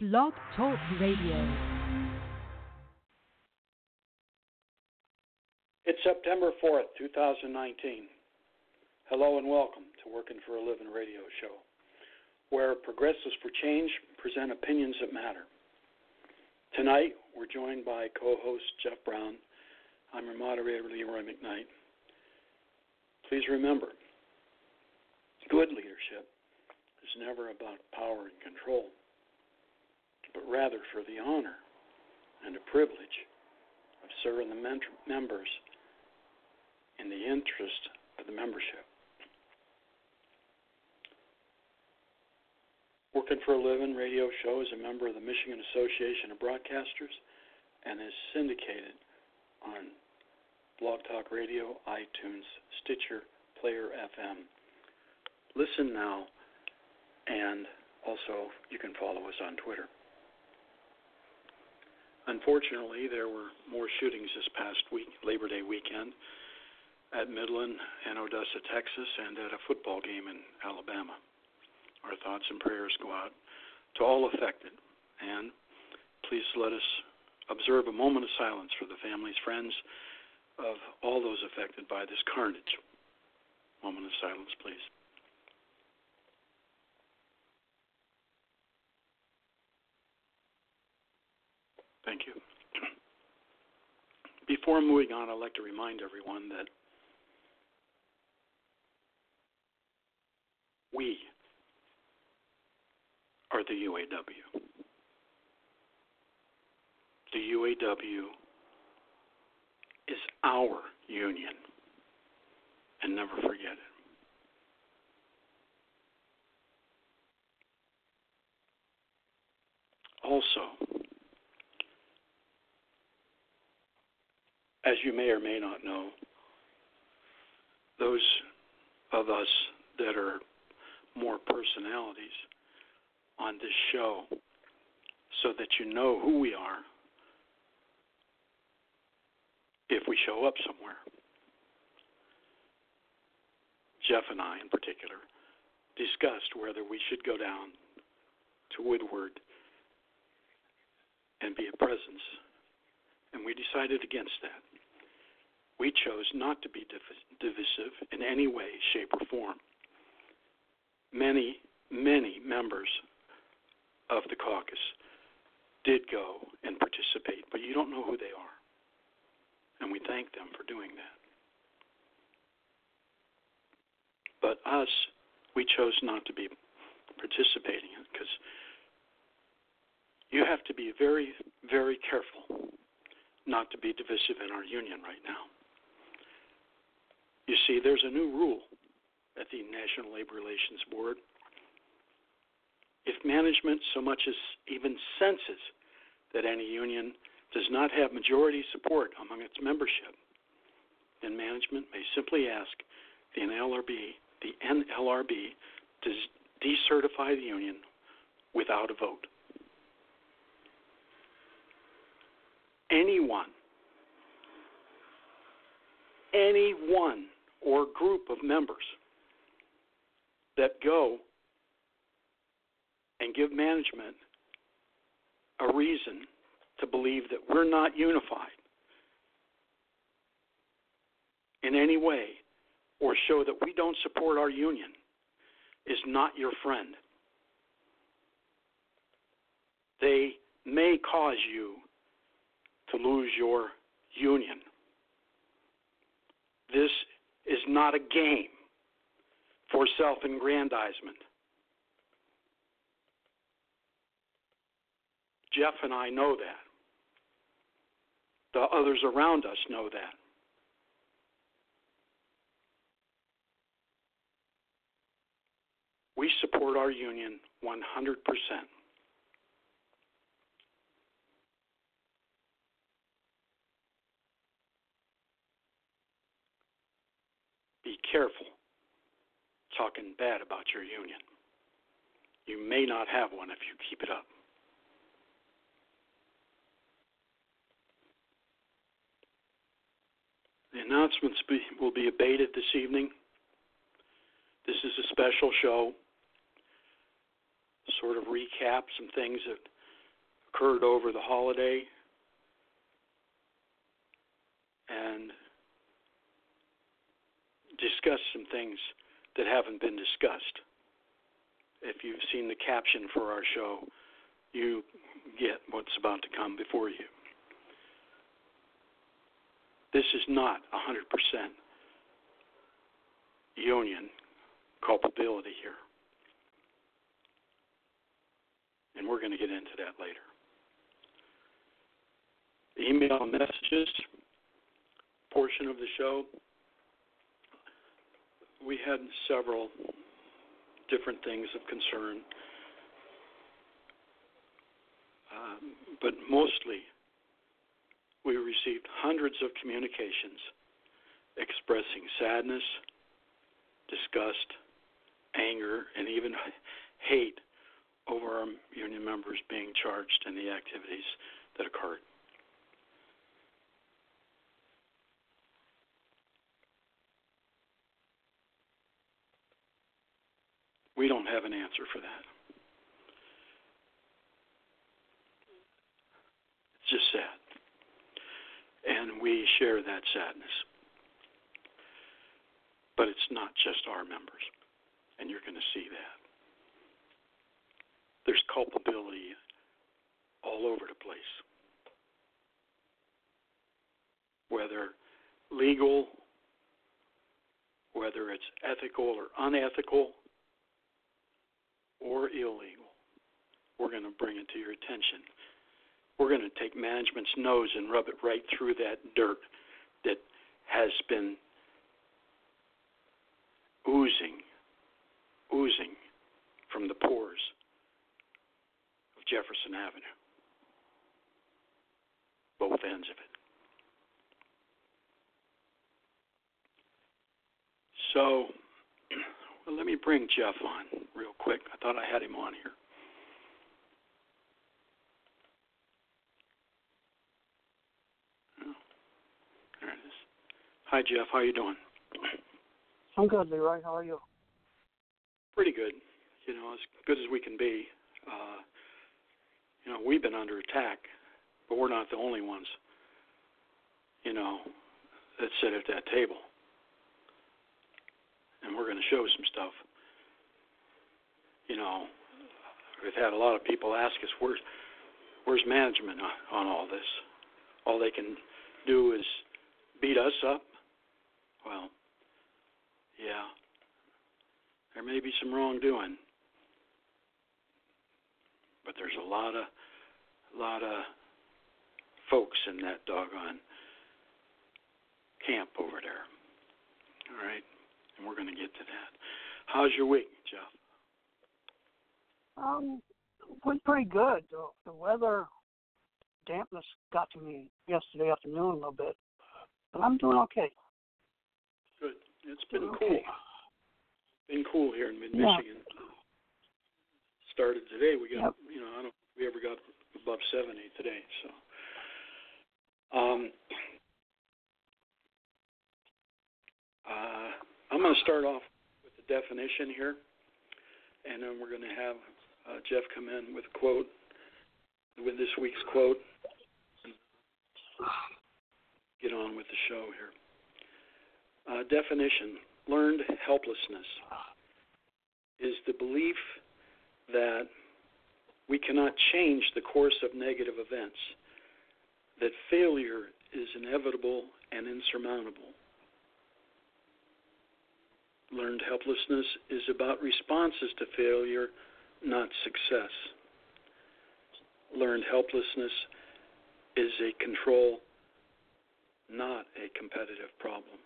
Blog Talk Radio. It's September 4th, 2019. Hello and welcome to Working for a Living radio show, where progressives for change present opinions that matter. Tonight, we're joined by co host Jeff Brown. I'm your moderator, Leroy McKnight. Please remember good leadership is never about power and control but rather for the honor and the privilege of serving the members in the interest of the membership. Working for a Living radio show is a member of the Michigan Association of Broadcasters and is syndicated on Blog Talk Radio, iTunes, Stitcher, Player FM. Listen now, and also you can follow us on Twitter. Unfortunately, there were more shootings this past week, Labor Day weekend, at Midland and Odessa, Texas, and at a football game in Alabama. Our thoughts and prayers go out to all affected, and please let us observe a moment of silence for the families, friends of all those affected by this carnage. Moment of silence, please. Thank you. Before moving on, I'd like to remind everyone that we are the UAW. The UAW is our union, and never forget it. Also, as you may or may not know, those of us that are more personalities on this show, so that you know who we are if we show up somewhere. Jeff and I, in particular, discussed whether we should go down to Woodward and be a presence, and we decided against that we chose not to be divisive in any way, shape, or form. Many, many members of the caucus did go and participate, but you don't know who they are. And we thank them for doing that. But us, we chose not to be participating because you have to be very, very careful not to be divisive in our union right now. You see, there's a new rule at the National Labor Relations Board. If management so much as even senses that any union does not have majority support among its membership, then management may simply ask the NLRB, the NLRB to decertify the union without a vote. Anyone, anyone or group of members that go and give management a reason to believe that we're not unified in any way or show that we don't support our union is not your friend. They may cause you to lose your union. This is not a game for self aggrandizement. Jeff and I know that. The others around us know that. We support our union 100%. Be careful talking bad about your union. You may not have one if you keep it up. The announcements be, will be abated this evening. This is a special show, sort of recap some things that occurred over the holiday and discuss some things that haven't been discussed. If you've seen the caption for our show, you get what's about to come before you. This is not 100% union culpability here. And we're going to get into that later. Email messages portion of the show, we had several different things of concern, um, but mostly we received hundreds of communications expressing sadness, disgust, anger, and even hate over our union members being charged in the activities that occurred. We don't have an answer for that. It's just sad. And we share that sadness. But it's not just our members. And you're going to see that. There's culpability all over the place. Whether legal, whether it's ethical or unethical, or illegal, we're going to bring it to your attention. We're going to take management's nose and rub it right through that dirt that has been oozing, oozing from the pores of Jefferson Avenue, both ends of it. So, well, let me bring Jeff on real quick. I thought I had him on here. Oh, there it is. Hi, Jeff. How you doing? I'm good, Leroy. How are you? Pretty good. You know, as good as we can be. Uh, you know, we've been under attack, but we're not the only ones. You know, that sit at that table and we're going to show some stuff. You know, we've had a lot of people ask us, "Where's where's management on, on all this? All they can do is beat us up." Well, yeah, there may be some wrongdoing, but there's a lot of lot of folks in that doggone camp over there. All right and we're going to get to that. How's your week, Jeff? Um, went pretty good. The, the weather dampness got to me yesterday afternoon a little bit, but I'm doing okay. Good. It's been doing cool. Okay. Been cool here in Mid Yeah. Michigan. Started today. We got Yep. you know I don't we ever got above seventy today. So, um, uh, I'm going start off with the definition here, and then we're going to have uh, Jeff come in with a quote, with this week's quote. and Get on with the show here. Uh, definition learned helplessness is the belief that we cannot change the course of negative events, that failure is inevitable and insurmountable. Learned helplessness is about responses to failure, not success. Learned helplessness is a control, not a competitive problem.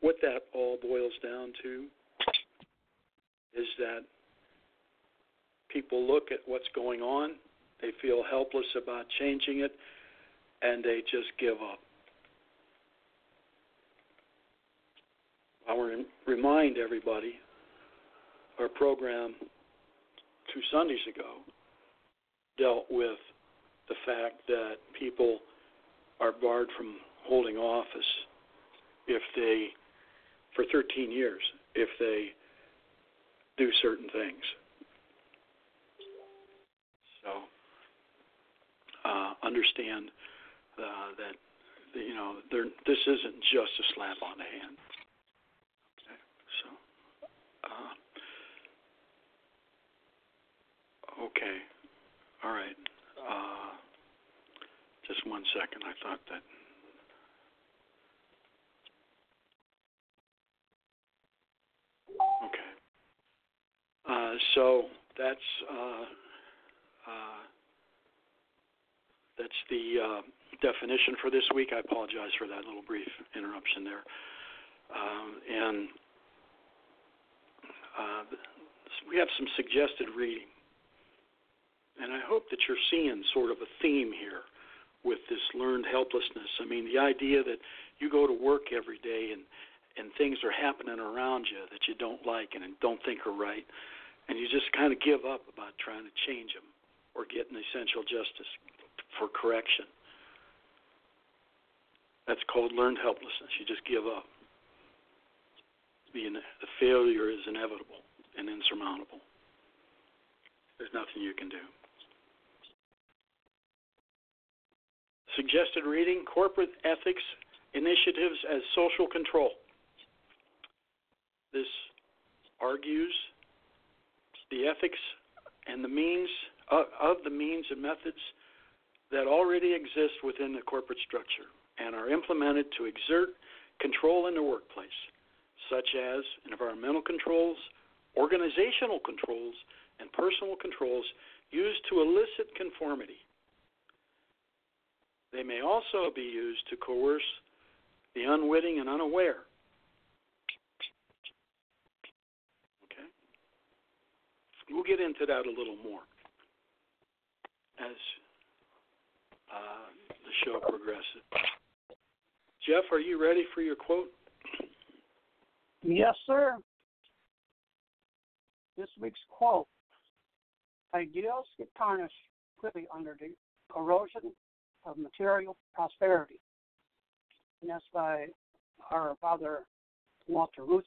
What that all boils down to is that people look at what's going on, they feel helpless about changing it, and they just give up. I want to remind everybody our program two Sundays ago dealt with the fact that people are barred from holding office if they, for 13 years, if they do certain things. So understand uh, that you know this isn't just a slap on the hand. Okay, so. Uh, okay. All right. Uh, just one second. I thought that. Okay. Uh, so that's uh, uh, that's the uh, definition for this week. I apologize for that little brief interruption there. Um, and uh, we have some suggested reading. And I hope that you're seeing sort of a theme here with this learned helplessness. I mean, the idea that you go to work every day and and things are happening around you that you don't like and don't think are right, and you just kind of give up about trying to change them or get an essential justice for correction. That's called learned helplessness. You just give up. Being the failure is inevitable and insurmountable. There's nothing you can do. Suggested reading Corporate Ethics Initiatives as Social Control. This argues the ethics and the means uh, of the means and methods that already exist within the corporate structure and are implemented to exert control in the workplace, such as environmental controls, organizational controls, and personal controls used to elicit conformity. They may also be used to coerce the unwitting and unaware. Okay? We'll get into that a little more as uh, the show progresses. Jeff, are you ready for your quote? Yes, sir. This week's quote Ideals get tarnished quickly under the corrosion of material prosperity. And that's by our father, Walter Reuther.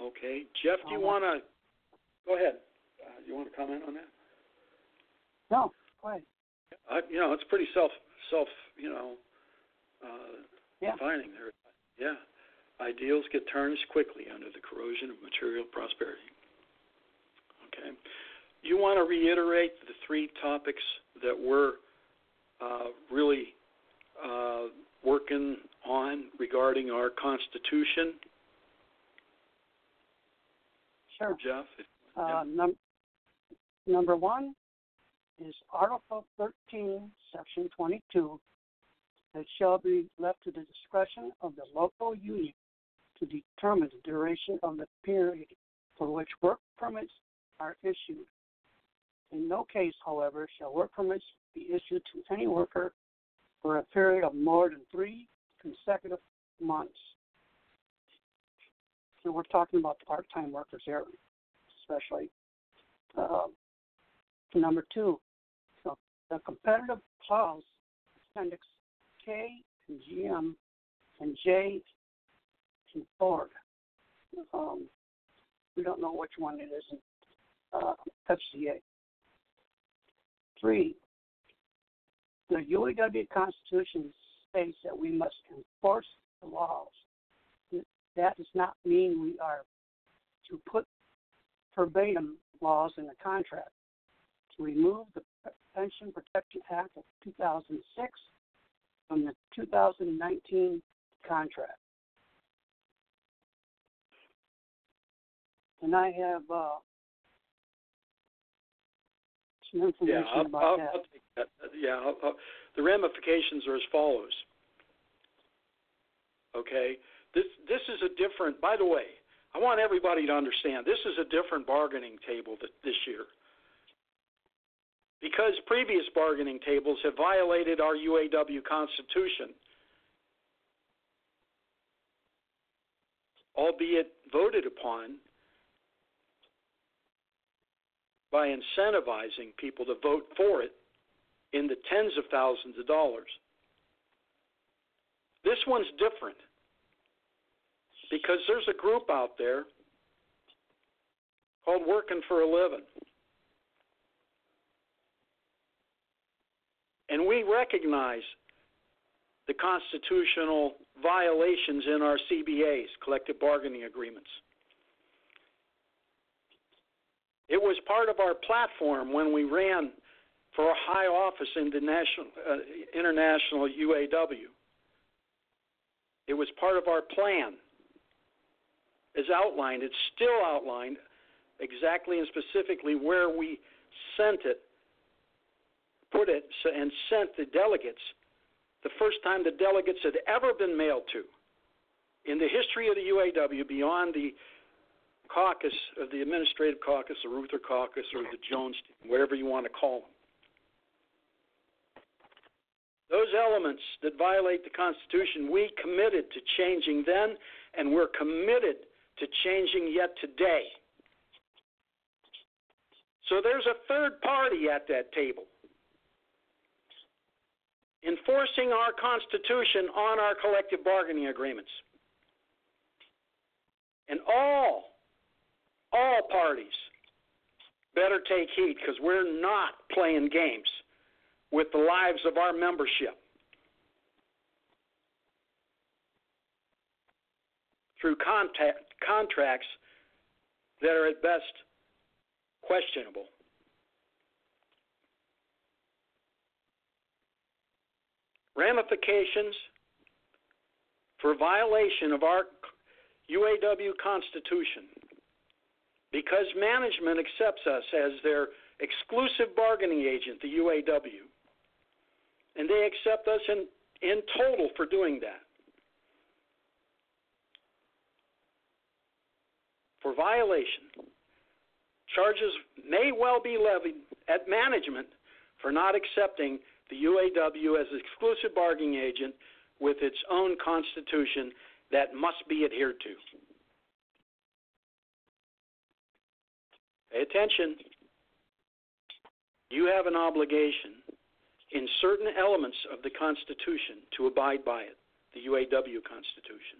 Okay. Jeff, do you want to go ahead? Uh, you want to comment on that? No, go ahead. I, you know, it's pretty self self you know uh, yeah. defining there. Yeah, ideals get tarnished quickly under the corrosion of material prosperity. Okay, you want to reiterate the three topics that we're uh, really uh, working on regarding our Constitution. Sure, Jeff. Uh, yeah. num- number one, is Article 13, Section 22, that shall be left to the discretion of the local union to determine the duration of the period for which work permits are issued. In no case, however, shall work permits be issued to any worker for a period of more than three consecutive months. So we're talking about part-time workers here, especially. Uh, number two, the competitive clause, Appendix K and GM and J and Ford. Um, we don't know which one it is in uh, FCA. Three, the UAW Constitution states that we must enforce the laws. That does not mean we are to put verbatim laws in the contract. To remove the Pension Protection Act of 2006 from the 2019 contract. And I have uh, some information yeah, I'll, about I'll, that. I'll take that. Uh, yeah, I'll, the ramifications are as follows. Okay, this this is a different. By the way, I want everybody to understand this is a different bargaining table this year because previous bargaining tables have violated our UAW Constitution, albeit voted upon by incentivizing people to vote for it in the tens of thousands of dollars. This one's different because there's a group out there called Working for a Living And we recognize the constitutional violations in our CBAs, collective bargaining agreements. It was part of our platform when we ran for a high office in the national, uh, international UAW. It was part of our plan as outlined. It's still outlined exactly and specifically where we sent it, put it, and sent the delegates the first time the delegates had ever been mailed to in the history of the UAW beyond the caucus of the administrative caucus, the Reuther caucus, or the Jones, whatever you want to call them. Those elements that violate the Constitution, we committed to changing then, and we're committed to changing yet today. So there's a third party at that table enforcing our Constitution on our collective bargaining agreements. And all, all parties better take heed because we're not playing games with the lives of our membership. Through contact, contracts that are at best questionable. ramifications for violation of our UAW Constitution because management accepts us as their exclusive bargaining agent, the UAW, and they accept us in, in total for doing that. For violation, charges may well be levied at management for not accepting the UAW as exclusive bargaining agent with its own constitution that must be adhered to. Pay attention. You have an obligation in certain elements of the Constitution to abide by it, the UAW Constitution.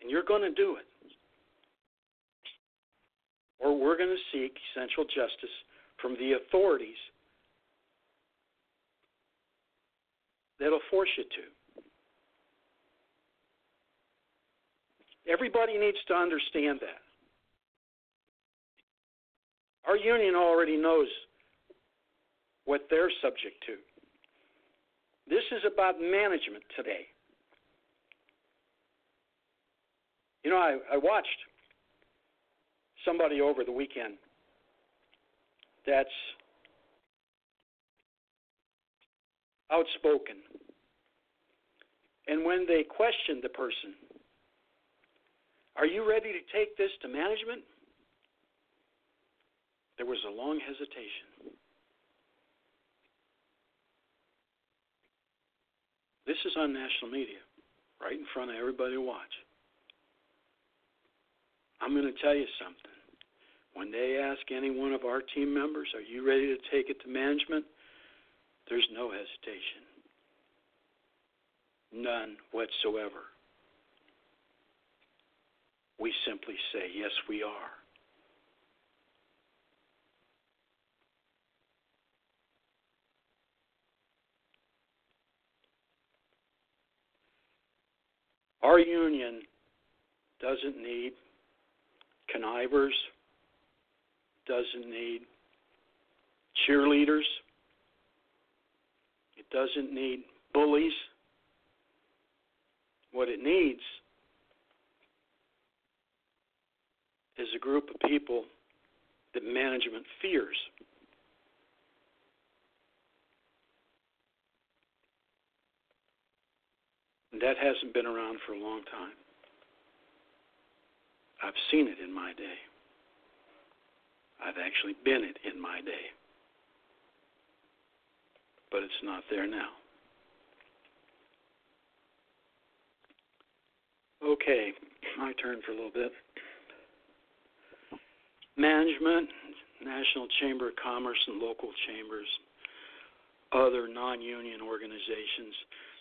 And you're going to do it. Or we're going to seek essential justice from the authorities that'll force you to. Everybody needs to understand that. Our union already knows what they're subject to. This is about management today. You know, I, I watched somebody over the weekend that's outspoken. And when they questioned the person, are you ready to take this to management? There was a long hesitation. This is on national media, right in front of everybody to watch. I'm going to tell you something. When they ask any one of our team members, Are you ready to take it to management? There's no hesitation. None whatsoever. We simply say, Yes, we are. Our union doesn't need connivers, doesn't need cheerleaders it doesn't need bullies. What it needs is a group of people that management fears. And that hasn't been around for a long time. I've seen it in my day. I've actually been it in my day but it's not there now. Okay, my turn for a little bit. Management, National Chamber of Commerce, and local chambers, other non union organizations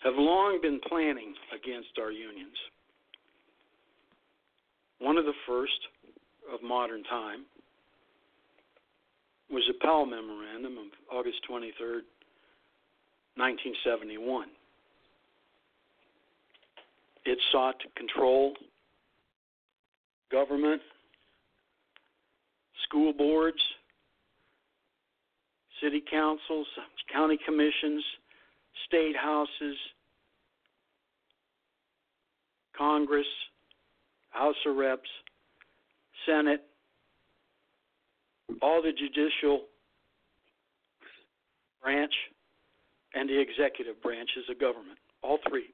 have long been planning against our unions. One of the first of modern time was the Powell Memorandum of August 23, 1971. It sought to control government, school boards, city councils, county commissions, state houses, Congress, House of Reps, Senate, all the judicial branch, and the executive branches of government, all three.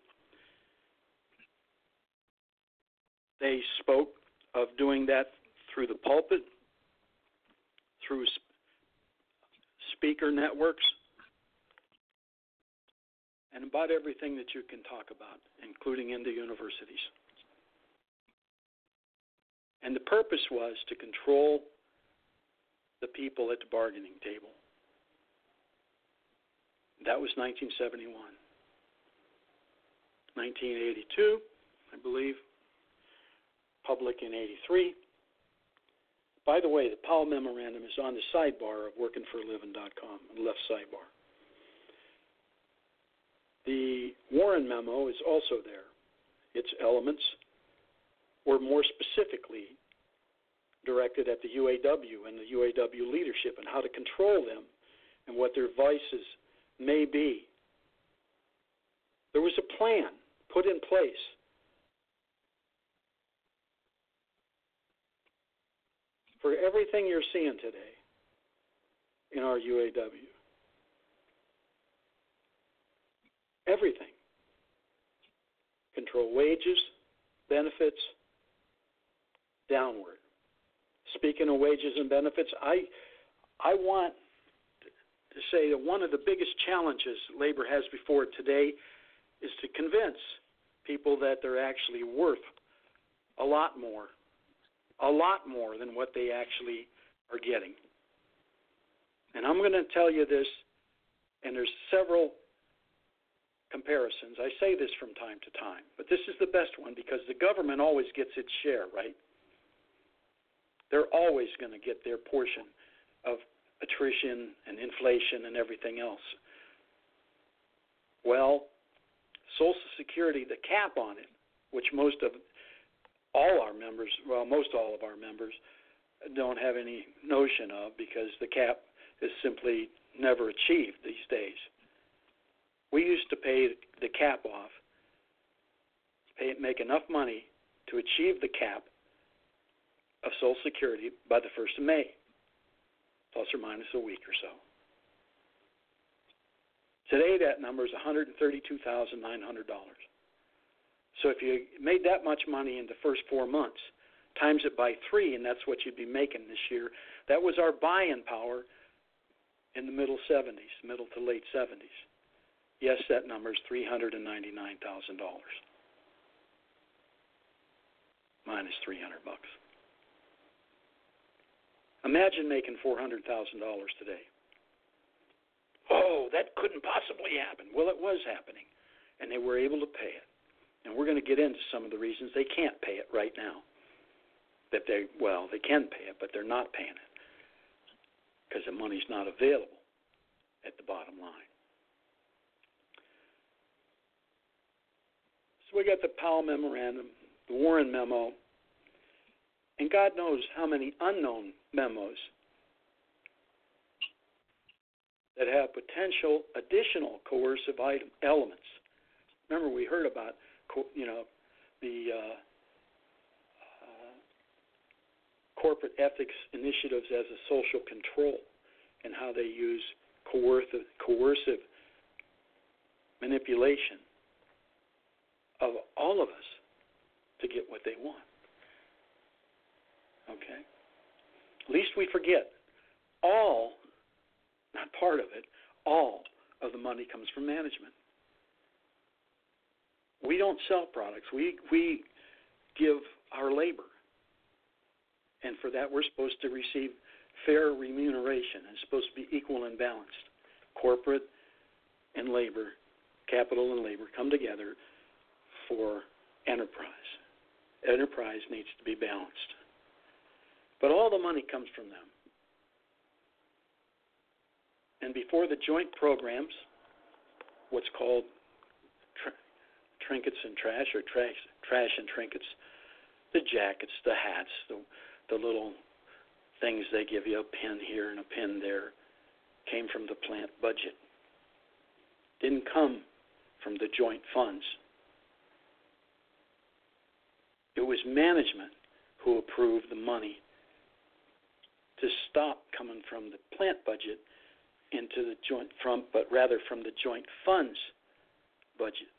They spoke of doing that through the pulpit, through speaker networks, and about everything that you can talk about, including in the universities. And the purpose was to control the people at the bargaining table. That was 1971. 1982, I believe, public in 83. By the way, the Powell Memorandum is on the sidebar of workingforaliving.com, the left sidebar. The Warren Memo is also there. Its elements were more specifically directed at the UAW and the UAW leadership and how to control them and what their vices may be. There was a plan put in place for everything you're seeing today in our UAW. Everything. Control wages, benefits, downward. Speaking of wages and benefits, I I want to say that one of the biggest challenges labor has before today is to convince people that they're actually worth a lot more a lot more than what they actually are getting. And I'm going to tell you this, and there's several comparisons. I say this from time to time, but this is the best one because the government always gets its share, right? They're always going to get their portion of attrition and inflation and everything else. Well, Social Security, the cap on it, which most of all our members, well, most all of our members, don't have any notion of because the cap is simply never achieved these days. We used to pay the cap off, pay, make enough money to achieve the cap of Social Security by the 1st of May, plus or minus a week or so. Today, that number is $132,900. So if you made that much money in the first four months, times it by three, and that's what you'd be making this year. That was our buying power in the middle 70s, middle to late 70s. Yes, that number is $399,000. Minus 300 bucks. Imagine making $400,000 today. Oh, that couldn't possibly happen. Well, it was happening, and they were able to pay it. And we're going to get into some of the reasons they can't pay it right now. That they, well, they can pay it, but they're not paying it because the money's not available at the bottom line. So we got the Powell Memorandum, the Warren Memo, and God knows how many unknown memos that have potential additional coercive item, elements. Remember, we heard about you know, the uh, uh, corporate ethics initiatives as a social control and how they use coercive, coercive manipulation of all of us to get what they want. Okay? Least we forget all, not part of it, all of the money comes from management. We don't sell products. We we give our labor. And for that we're supposed to receive fair remuneration. It's supposed to be equal and balanced. Corporate and labor, capital and labor come together for enterprise. Enterprise needs to be balanced. But all the money comes from them. And before the joint programs, what's called tr- trinkets and trash, or trash, trash and trinkets, the jackets, the hats, the the little things they give you, a pin here and a pin there, came from the plant budget. Didn't come from the joint funds. It was management who approved the money to stop coming from the plant budget into the joint from but rather from the joint funds budget.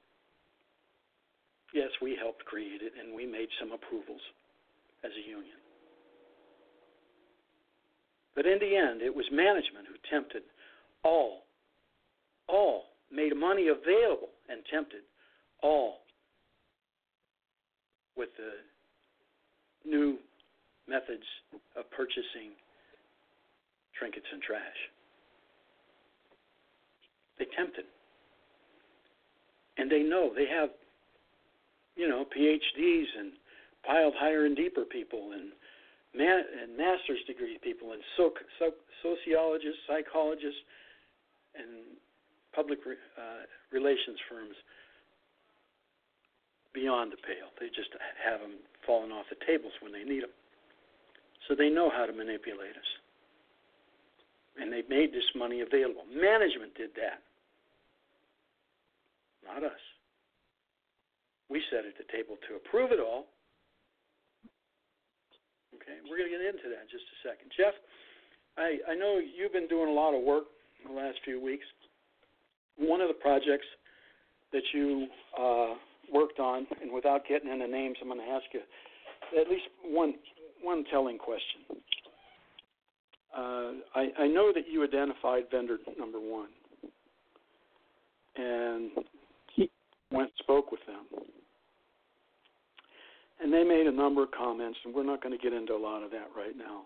Yes, we helped create it and we made some approvals as a union. But in the end, it was management who tempted all, all made money available and tempted all with the new methods of purchasing trinkets and trash. They tempted. And they know they have, you know, PhDs and piled higher and deeper people and man, and master's degree people and so, so, sociologists, psychologists, and public re, uh, relations firms beyond the pale. They just have them falling off the tables when they need them. So they know how to manipulate us. And they made this money available. Management did that, not us. We sat at the table to approve it all, Okay, we're going to get into that in just a second. Jeff, I, I know you've been doing a lot of work in the last few weeks. One of the projects that you uh, worked on, and without getting into names, I'm going to ask you at least one one telling question. Uh, I, I know that you identified vendor number one and went spoke with them and they made a number of comments, and we're not going to get into a lot of that right now.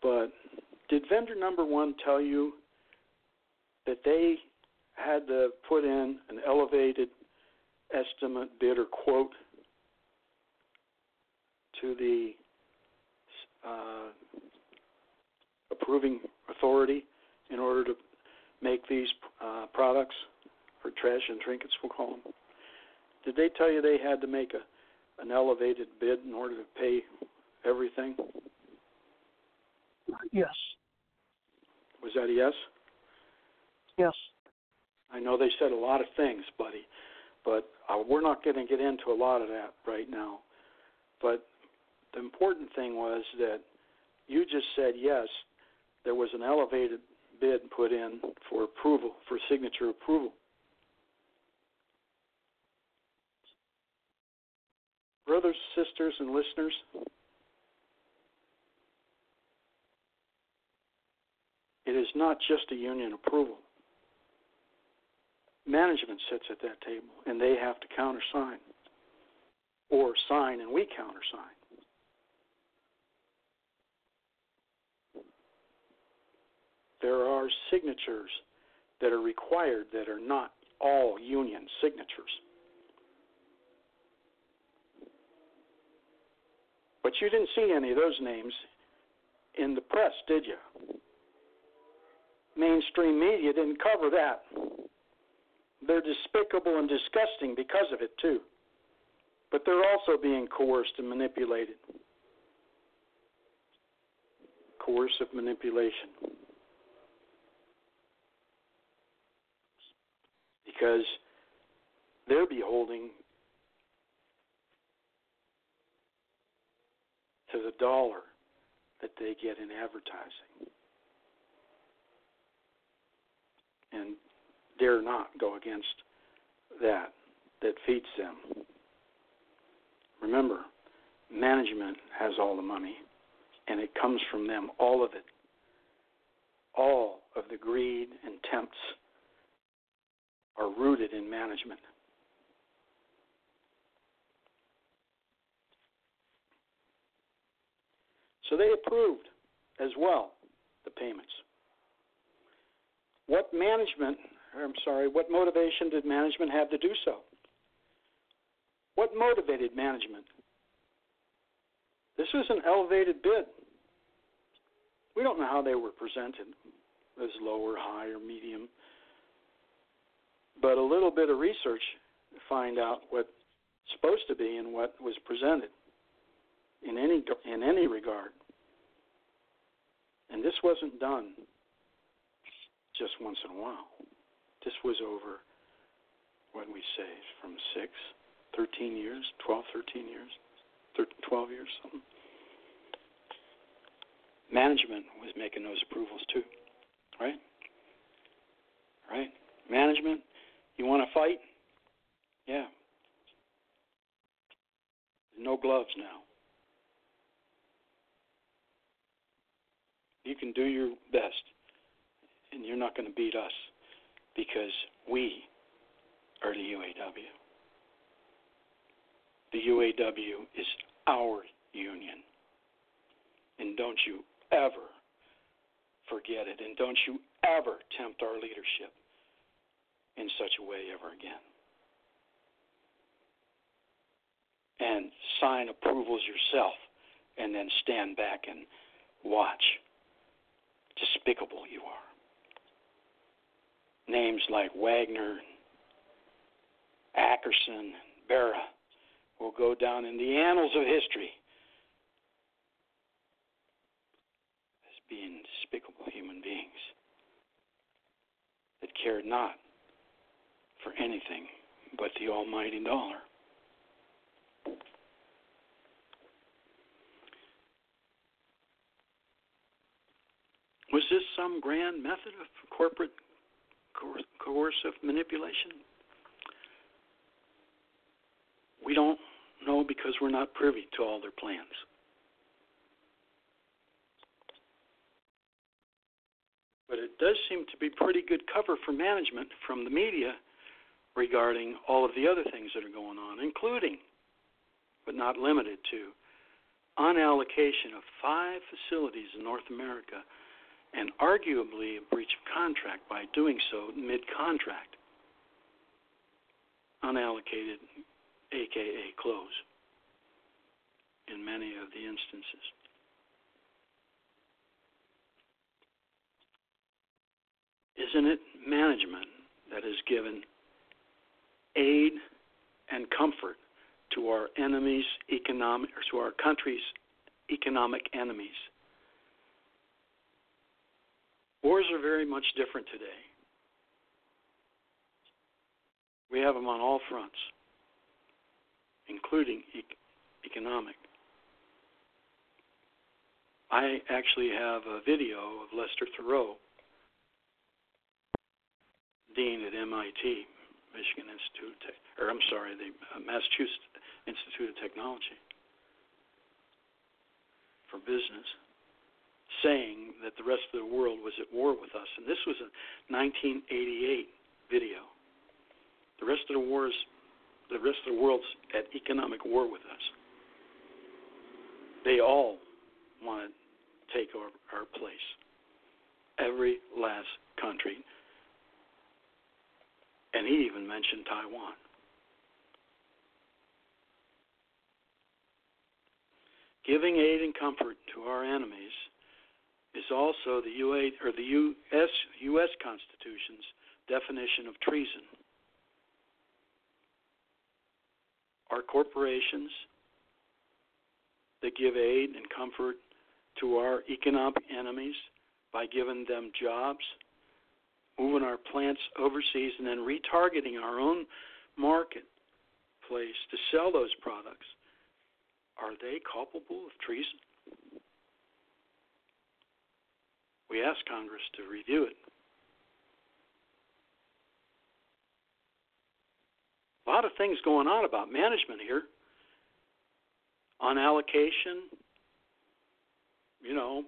But did vendor number one tell you that they had to put in an elevated estimate, bid, or quote to the uh, approving authority in order to make these uh, products, for trash and trinkets, we'll call them? Did they tell you they had to make a an elevated bid in order to pay everything? Yes. Was that a yes? Yes. I know they said a lot of things, buddy, but uh, we're not going to get into a lot of that right now. But the important thing was that you just said yes, there was an elevated bid put in for approval, for signature approval. Brothers, sisters, and listeners, it is not just a union approval. Management sits at that table and they have to countersign or sign and we countersign. There are signatures that are required that are not all union signatures. But you didn't see any of those names in the press, did you? Mainstream media didn't cover that. They're despicable and disgusting because of it, too. But they're also being coerced and manipulated. Coercive manipulation. Because they're beholding to the dollar that they get in advertising. And dare not go against that that feeds them. Remember, management has all the money, and it comes from them, all of it. All of the greed and tempts are rooted in management. So they approved as well the payments. What management, I'm sorry, what motivation did management have to do so? What motivated management? This was an elevated bid. We don't know how they were presented. as low or high or medium. But a little bit of research to find out what's supposed to be and what was presented in any in any regard. And this wasn't done just once in a while. This was over what we say from six, 13 years, 12, 13 years, 13, 12 years, something. Management was making those approvals too, right? Right? Management, you want to fight? Yeah. No gloves now. You can do your best, and you're not going to beat us because we are the UAW. The UAW is our union. And don't you ever forget it. And don't you ever tempt our leadership in such a way ever again. And sign approvals yourself and then stand back and watch. Despicable you are. Names like Wagoner, Akerson, Barra will go down in the annals of history as being despicable human beings that cared not for anything but the almighty dollar. Was this some grand method of corporate coercive manipulation? We don't know because we're not privy to all their plans. But it does seem to be pretty good cover for management from the media regarding all of the other things that are going on, including, but not limited to, unallocation of five facilities in North America and arguably a breach of contract by doing so mid contract. Unallocated, aka close, in many of the instances. Isn't it management that has given aid and comfort to our enemies, economic, or to our country's economic enemies? Wars are very much different today. We have them on all fronts, including e- economic. I actually have a video of Lester Thurow dean at MIT, Michigan Institute, or I'm sorry, the uh, Massachusetts Institute of Technology for Business, saying that the rest of the world was at war with us. And this was a 1988 video. The rest of the wars, the rest of the world's at economic war with us. They all want to take our, our place. Every last country and he even mentioned Taiwan. Giving aid and comfort to our enemies is also the UA or the US US Constitution's definition of treason. Our corporations that give aid and comfort to our economic enemies by giving them jobs moving our plants overseas, and then retargeting our own marketplace to sell those products, are they culpable of treason? We asked Congress to review it. A lot of things going on about management here. On allocation, you know,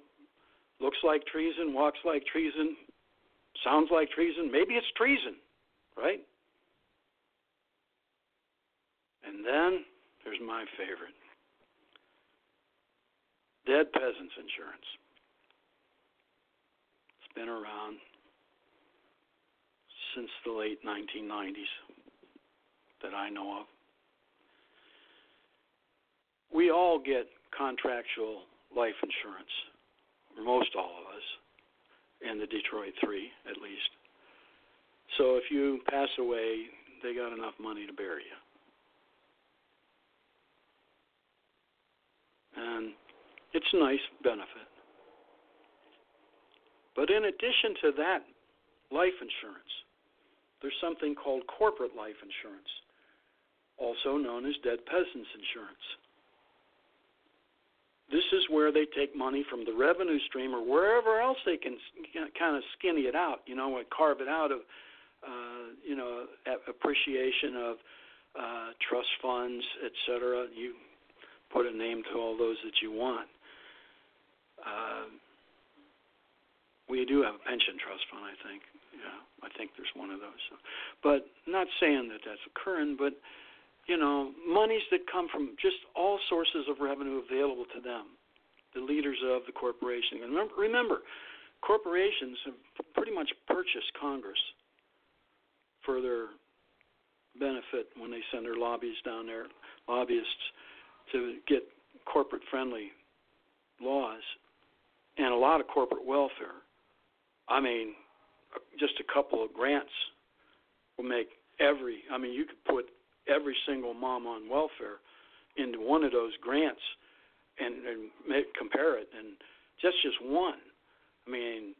looks like treason, walks like treason, Sounds like treason. Maybe it's treason, right? And then there's my favorite dead peasants insurance. Been around since the late 1990s that I know of. We all get contractual life insurance, most all of us and the Detroit Three, at least. So if you pass away, they got enough money to bury you. And it's a nice benefit. But in addition to that life insurance, there's something called corporate life insurance, also known as dead peasants insurance. This is where they take money from the revenue stream or wherever else they can kind of skinny it out, you know, carve it out of, uh, you know, appreciation of uh, trust funds, et cetera. You put a name to all those that you want. Uh, we do have a pension trust fund, I think. Yeah, I think there's one of those. So, but not saying that that's occurring, but you know, monies that come from just all sources of revenue available to them, the leaders of the corporation. And remember, remember corporations have pretty much purchased Congress for their benefit when they send their lobbyists down there, lobbyists to get corporate friendly laws and a lot of corporate welfare. I mean, just a couple of grants will make every, I mean, you could put every single mom on welfare into one of those grants and, and make, compare it, and just just one. I mean,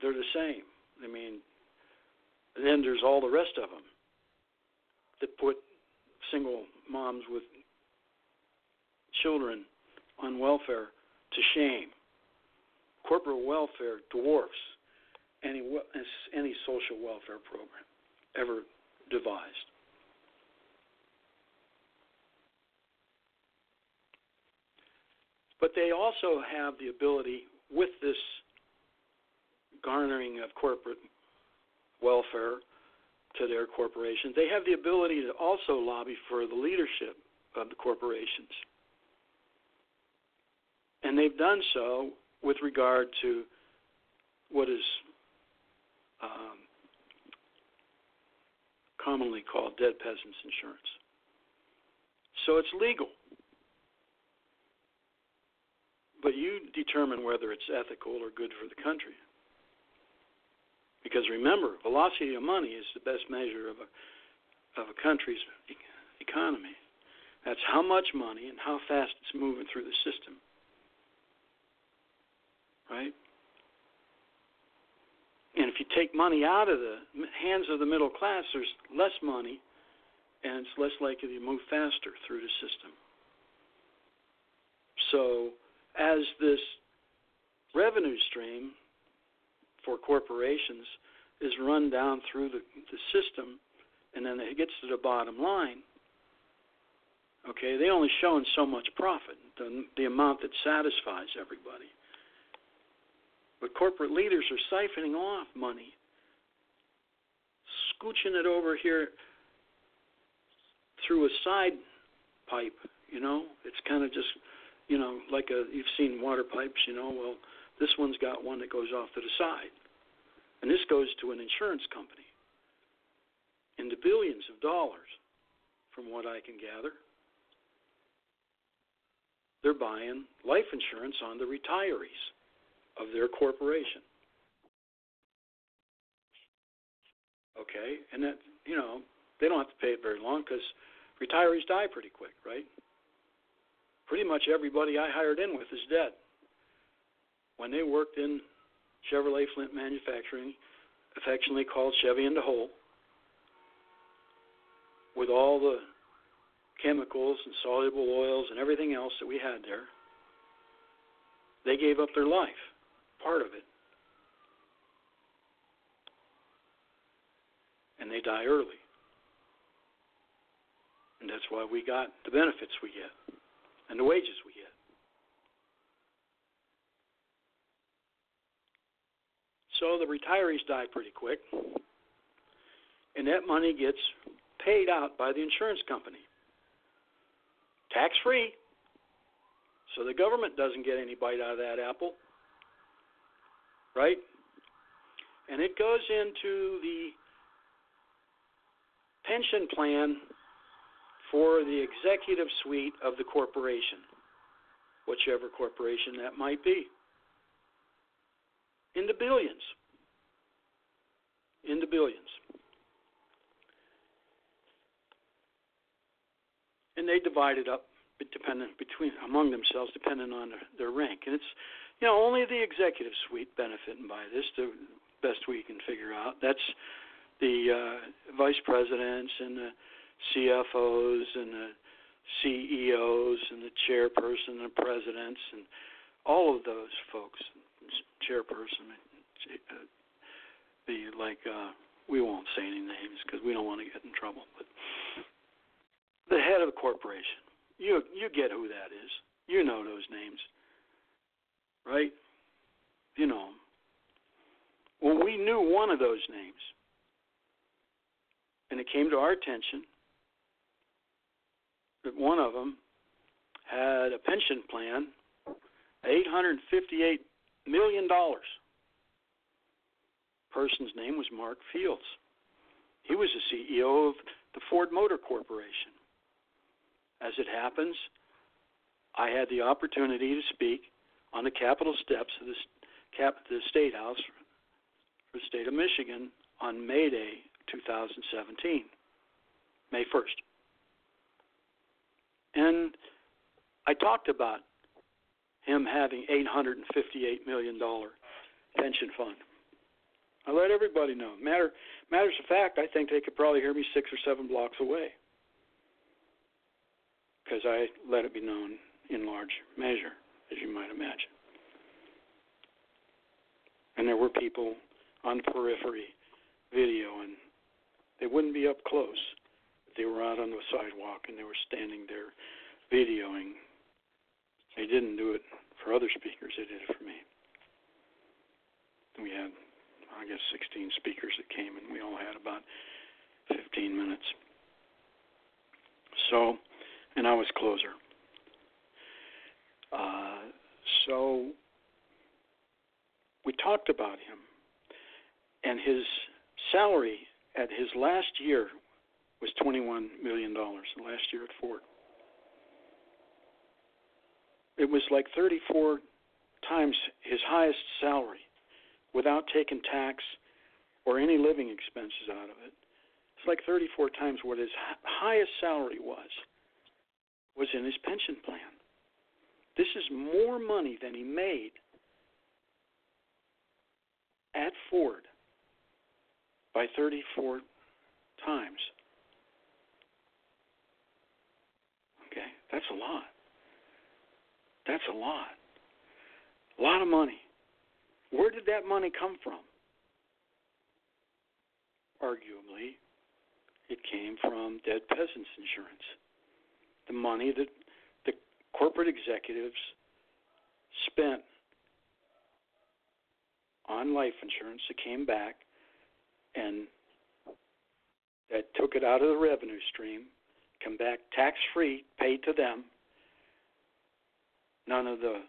they're the same. I mean, then there's all the rest of them that put single moms with children on welfare to shame. Corporate welfare dwarfs any any social welfare program ever devised. But they also have the ability, with this garnering of corporate welfare to their corporations, they have the ability to also lobby for the leadership of the corporations. And they've done so with regard to what is um, commonly called dead peasants insurance. So it's legal. But you determine whether it's ethical or good for the country. Because remember, velocity of money is the best measure of a of a country's economy. That's how much money and how fast it's moving through the system. Right? And if you take money out of the hands of the middle class, there's less money and it's less likely to move faster through the system. So as this revenue stream for corporations is run down through the, the system and then it gets to the bottom line, okay, they only show in so much profit, the, the amount that satisfies everybody. But corporate leaders are siphoning off money, scooching it over here through a side pipe, you know? It's kind of just you know, like a you've seen water pipes, you know, well, this one's got one that goes off to the side. And this goes to an insurance company in the billions of dollars, from what I can gather. They're buying life insurance on the retirees of their corporation. Okay, and that, you know, they don't have to pay it very long because retirees die pretty quick, right? pretty much everybody I hired in with is dead. When they worked in Chevrolet Flint Manufacturing, affectionately called Chevy in the Hole, with all the chemicals and soluble oils and everything else that we had there, they gave up their life, part of it. And they die early. And that's why we got the benefits we get and the wages we get. So the retirees die pretty quick, and that money gets paid out by the insurance company. Tax free. So the government doesn't get any bite out of that apple. Right? And it goes into the pension plan for the executive suite of the corporation, whichever corporation that might be. into billions. Into billions. And they divide it up dependent between among themselves depending on their rank. And it's you know, only the executive suite benefiting by this the best we can figure out. That's the uh, vice presidents and the CFOs and the CEOs and the chairperson and presidents and all of those folks, chairperson, be like uh, we won't say any names because we don't want to get in trouble, but the head of the corporation. You you get who that is. You know those names, right? You know. Well, we knew one of those names, and it came to our attention that one of them had a pension plan, $858 million. Person's name was Mark Fields. He was the CEO of the Ford Motor Corporation. As it happens, I had the opportunity to speak on the Capitol steps of the, Cap- the State House for the state of Michigan on May Day 2017, May 1st. And I talked about him having $858 million pension fund. I let everybody know. Matter matters of fact, I think they could probably hear me six or seven blocks away because I let it be known in large measure, as you might imagine. And there were people on periphery video, and they wouldn't be up close. They were out on the sidewalk and they were standing there videoing. They didn't do it for other speakers, they did it for me. We had, I guess, 16 speakers that came, and we all had about 15 minutes. So, and I was closer. Uh, so we talked about him, and his salary at his last year was $21 million, last year at Ford. It was like 34 times his highest salary without taking tax or any living expenses out of it. It's like 34 times what his highest salary was was in his pension plan. This is more money than he made at Ford by 34 times. Okay, that's a lot. That's a lot. A lot of money. Where did that money come from? Arguably, it came from dead peasants insurance. The money that corporate executives spent on life insurance that came back and that took it out of the revenue stream, come back tax free, paid to them. None of the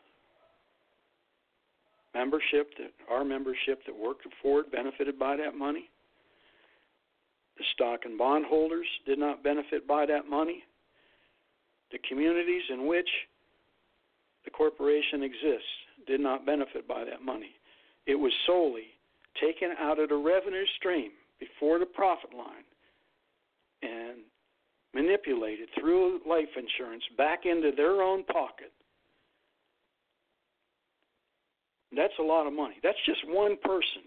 membership that our membership that worked at Ford benefited by that money. The stock and bond holders did not benefit by that money. The communities in which the corporation exists did not benefit by that money. It was solely taken out of the revenue stream before the profit line and manipulated through life insurance back into their own pocket. That's a lot of money. That's just one person.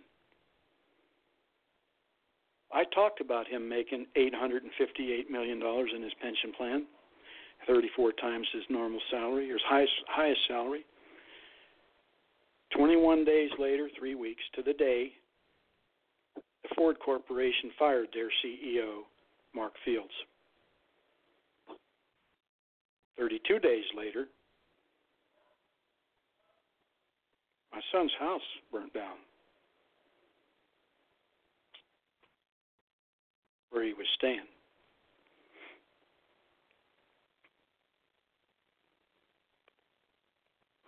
I talked about him making $858 million in his pension plan, 34 times his normal salary, or his highest, highest salary. 21 days later, three weeks to the day, the Ford Corporation fired their CEO, Mark Fields. 32 days later, my son's house burnt down where he was staying.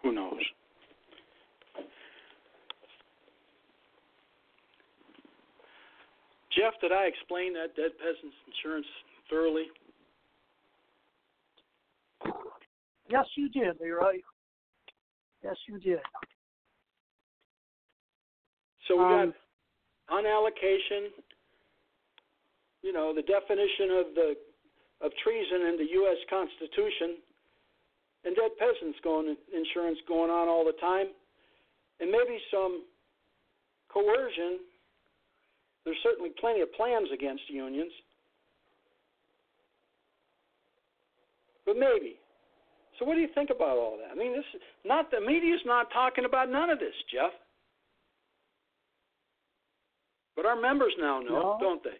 Who knows? Jeff, did I explain that dead peasants insurance thoroughly? Yes, you did, Leroy. Yes, you did. So we Um, got unallocation, you know, the definition of the of treason in the U.S. Constitution, and dead peasants going insurance going on all the time, and maybe some coercion. There's certainly plenty of plans against unions, but maybe. So what do you think about all that? I mean, this is not the media's not talking about none of this, Jeff. But our members now know, No. don't they?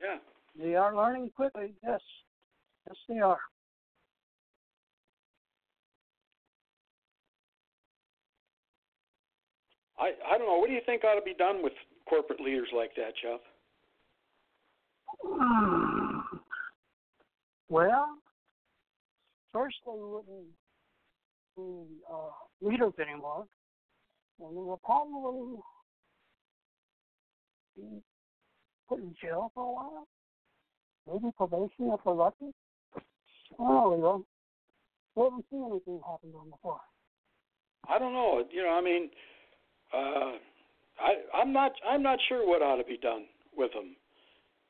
Yeah. They are learning quickly. Yes, yes, they are. I I don't know. What do you think ought to be done with corporate leaders like that, Jeff? Well, first they wouldn't be uh, leaders anymore, and they will probably be put in jail for a while, maybe probation if they're lucky. I don't know, Leo. We haven't seen anything happen to them before. I don't know. You know, I mean, uh, I I'm not I'm not sure what ought to be done with them.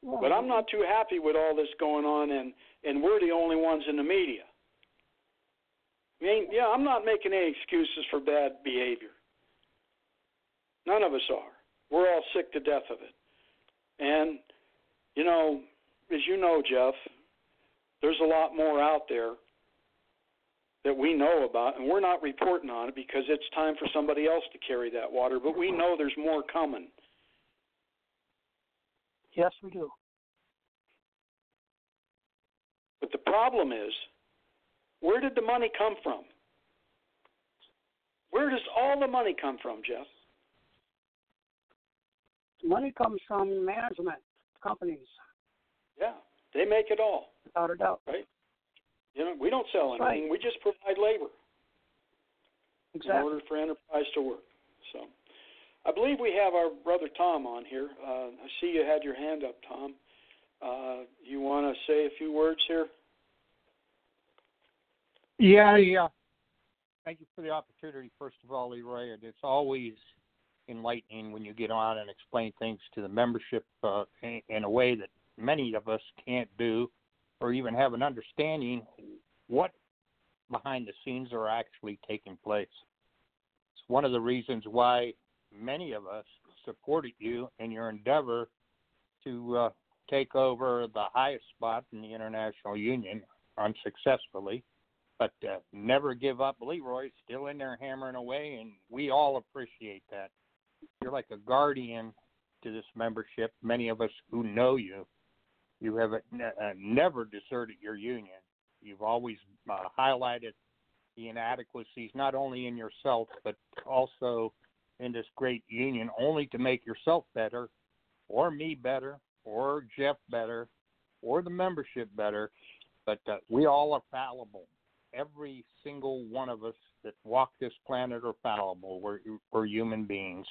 Yeah, But I'm not too happy with all this going on, and and we're the only ones in the media. I mean, yeah, I'm not making any excuses for bad behavior. None of us are. We're all sick to death of it. And you know, as you know, Jeff, there's a lot more out there that we know about, and we're not reporting on it because it's time for somebody else to carry that water. But we know there's more coming. Yes, we do. But the problem is, where did the money come from? Where does all the money come from, Jeff? Money comes from management companies, Yeah, they make it all. without a doubt. You know, we don't sell anything. right. We just provide labor in order for enterprise to work. So, I believe we have our brother Tom on here. Uh, I see you had your hand up, Tom. Uh, you want to say a few words here? Yeah, yeah. Thank you for the opportunity, first of all, Leroy. And it's always enlightening when you get on and explain things to the membership uh, in, in a way that many of us can't do or even have an understanding what behind the scenes are actually taking place. It's one of the reasons why many of us supported you in your endeavor to uh, take over the highest spot in the International Union unsuccessfully but uh, never give up. Leroy's still in there hammering away, and we all appreciate that. You're like a guardian to this membership. Many of us who know you, you have uh, uh, never deserted your union. You've always uh, highlighted the inadequacies, not only in yourself, but also in this great union, only to make yourself better, or me better, or Jeff better, or the membership better. But uh, we all are fallible every single one of us that walk this planet are fallible. We're, we're human beings.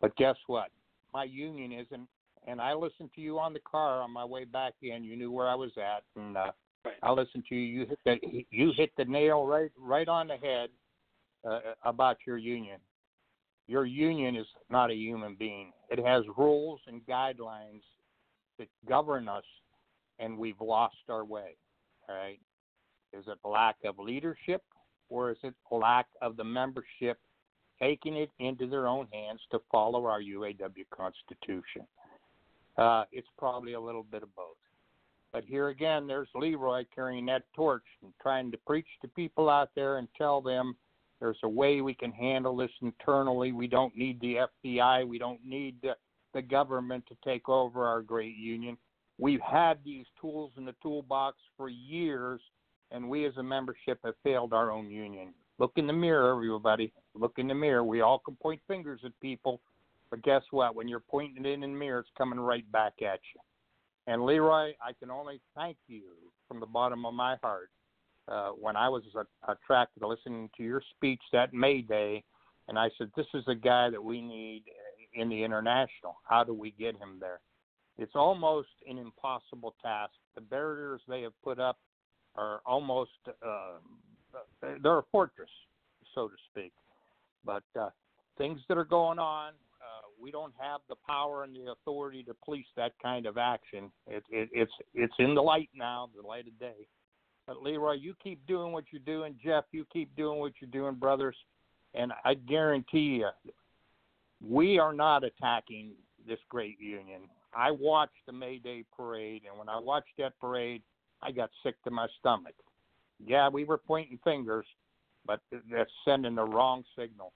But guess what? My union isn't. And I listened to you on the car on my way back in. You knew where I was at, and uh, Right. I listened to you. You hit the you hit the nail right right on the head uh, about your union. Your union is not a human being. It has rules and guidelines that govern us, and we've lost our way. All right. Is it lack of leadership or is it lack of the membership taking it into their own hands to follow our UAW Constitution? Uh, it's probably a little bit of both. But here again, there's Leroy carrying that torch and trying to preach to people out there and tell them there's a way we can handle this internally. We don't need the FBI. We don't need the, the government to take over our great union. We've had these tools in the toolbox for years and we as a membership have failed our own union. Look in the mirror, everybody. Look in the mirror. We all can point fingers at people, but guess what? When you're pointing it in the mirror, it's coming right back at you. And Leroy, I can only thank you from the bottom of my heart. Uh, when I was attracted to listening to your speech that May Day, and I said, "This is a guy that we need in the international. How do we get him there?" It's almost an impossible task. The barriers they have put up are almost uh, they're a fortress, so to speak. But uh, things that are going on. We don't have the power and the authority to police that kind of action. It, it, it's it's in the light now, the light of day. But Leroy, you keep doing what you're doing. Jeff, you keep doing what you're doing, brothers. And I guarantee you, we are not attacking this great union. I watched the May Day parade, and when I watched that parade, I got sick to my stomach. Yeah, we were pointing fingers, but that's sending the wrong signal.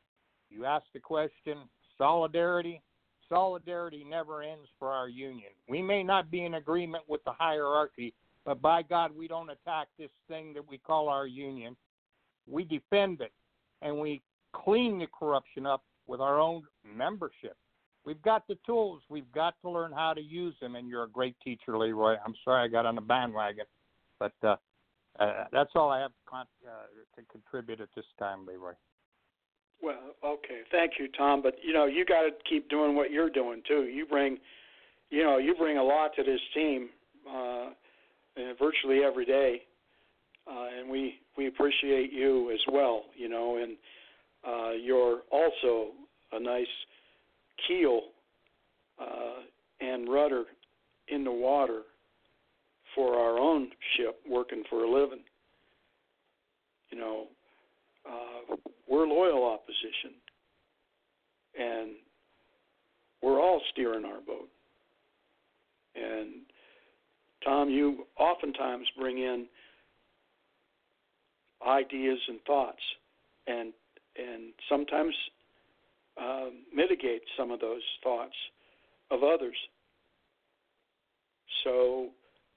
You asked the question solidarity. Solidarity never ends for our union. We may not be in agreement with the hierarchy, but by God, we don't attack this thing that we call our union. We defend it, and we clean the corruption up with our own membership. We've got the tools. We've got to learn how to use them. And you're a great teacher, Leroy. I'm sorry I got on the bandwagon, but uh, uh, that's all I have con- uh, to contribute at this time, Leroy. Well, okay, thank you, Tom. But you know, you got to keep doing what you're doing too. You bring, you know, you bring a lot to this team, uh, virtually every day, uh, and we we appreciate you as well. You know, and uh, you're also a nice keel uh, and rudder in the water for our own ship working for a living. You know, uh, we're loyal opposition, and we're all steering our boat. And Tom, you oftentimes bring in ideas and thoughts, and and sometimes uh, mitigate some of those thoughts of others. So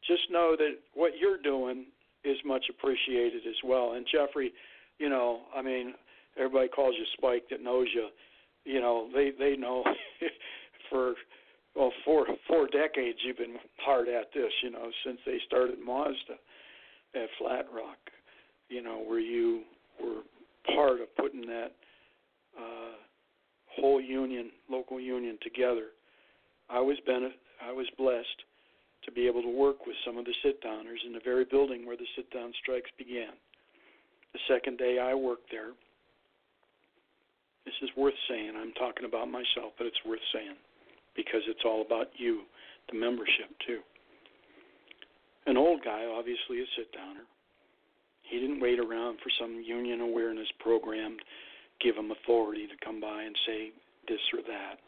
just know that what you're doing is much appreciated as well. And Jeffrey, you know, I mean, everybody calls you Spike that knows you. You know, they they know for well four four decades you've been hard at this. You know, since they started Mazda at Flat Rock. You know, where you were part of putting that uh, whole union, local union together. I was bene- I was blessed to be able to work with some of the sit downers in the very building where the sit down strikes began. The second day I worked there, this is worth saying. I'm talking about myself, but it's worth saying because it's all about you, the membership, too. An old guy, obviously a sit downer. He didn't wait around for some union awareness program to give him authority to come by and say this or that.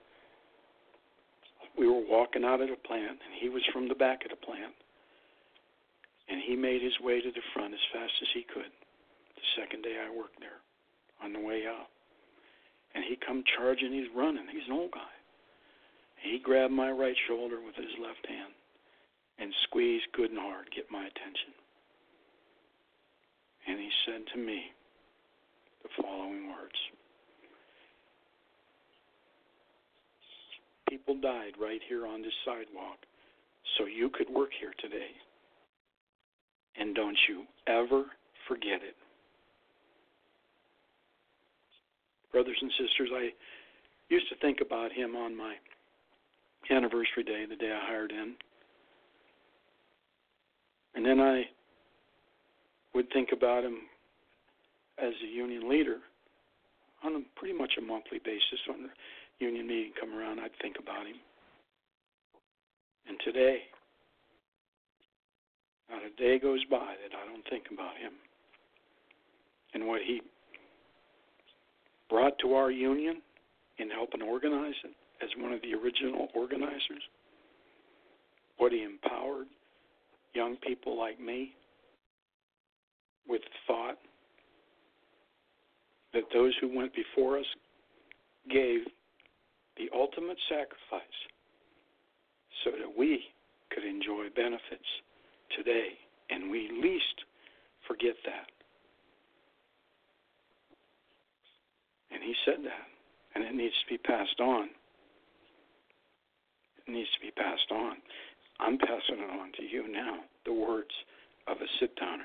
We were walking out of the plant, and he was from the back of the plant, and he made his way to the front as fast as he could. The second day I worked there, on the way out, and he come charging. He's running. He's an old guy. He grabbed my right shoulder with his left hand and squeezed good and hard, get my attention. And he said to me, the following words People died right here on this sidewalk so you could work here today. And don't you ever forget it. Brothers and sisters, I used to think about him on my anniversary day, the day I hired in. And then I would think about him as a union leader on a pretty much a monthly basis when the union meeting come around I'd think about him. And today not a day goes by that I don't think about him and what he brought to our union in helping organize it as one of the original organizers, what he empowered young people like me with thought that those who went before us gave the ultimate sacrifice so that we could enjoy benefits today, and we least forget that. And he said that, and it needs to be passed on. It needs to be passed on. I'm passing it on to you now, the words of a sit downer.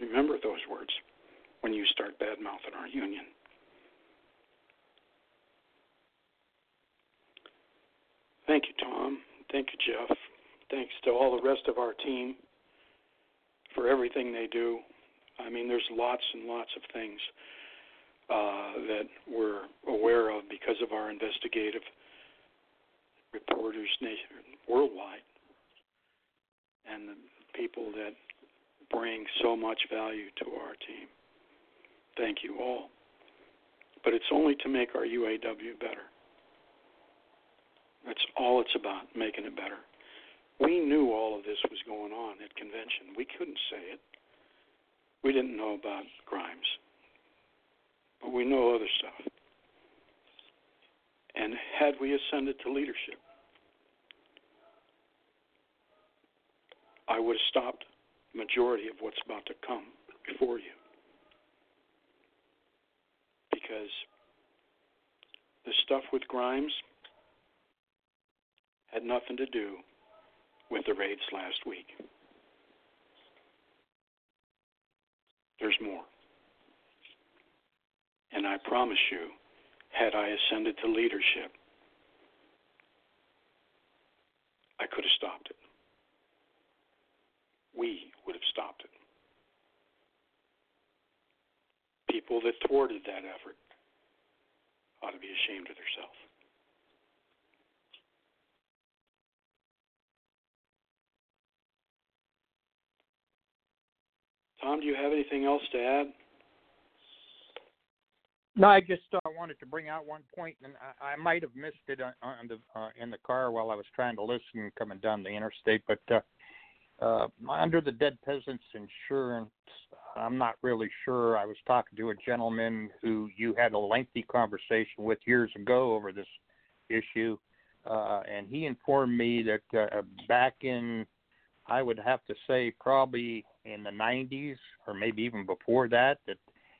Remember those words when you start bad mouthing our union. Thank you, Tom. Thank you, Jeff. Thanks to all the rest of our team for everything they do. I mean, there's lots and lots of things uh, that we're aware of because of our investigative reporters worldwide and the people that bring so much value to our team. Thank you all. But it's only to make our UAW better. That's all it's about, making it better. We knew all of this was going on at convention. We couldn't say it. We didn't know about Grimes. But we know other stuff. And had we ascended to leadership, I would have stopped the majority of what's about to come before you. Because the stuff with Grimes had nothing to do with the raids last week. There's more. And I promise you, had I ascended to leadership, I could have stopped it. We would have stopped it. People that thwarted that effort ought to be ashamed of themselves. Tom, do you have anything else to add? No, I just uh, wanted to bring out one point, and I, I might have missed it on, on the uh, in the car while I was trying to listen coming down the interstate. But uh, uh, under the Dead Peasants Insurance, I'm not really sure. I was talking to a gentleman who you had a lengthy conversation with years ago over this issue, uh, and he informed me that uh, back in, I would have to say, probably in the 90s or maybe even before that, that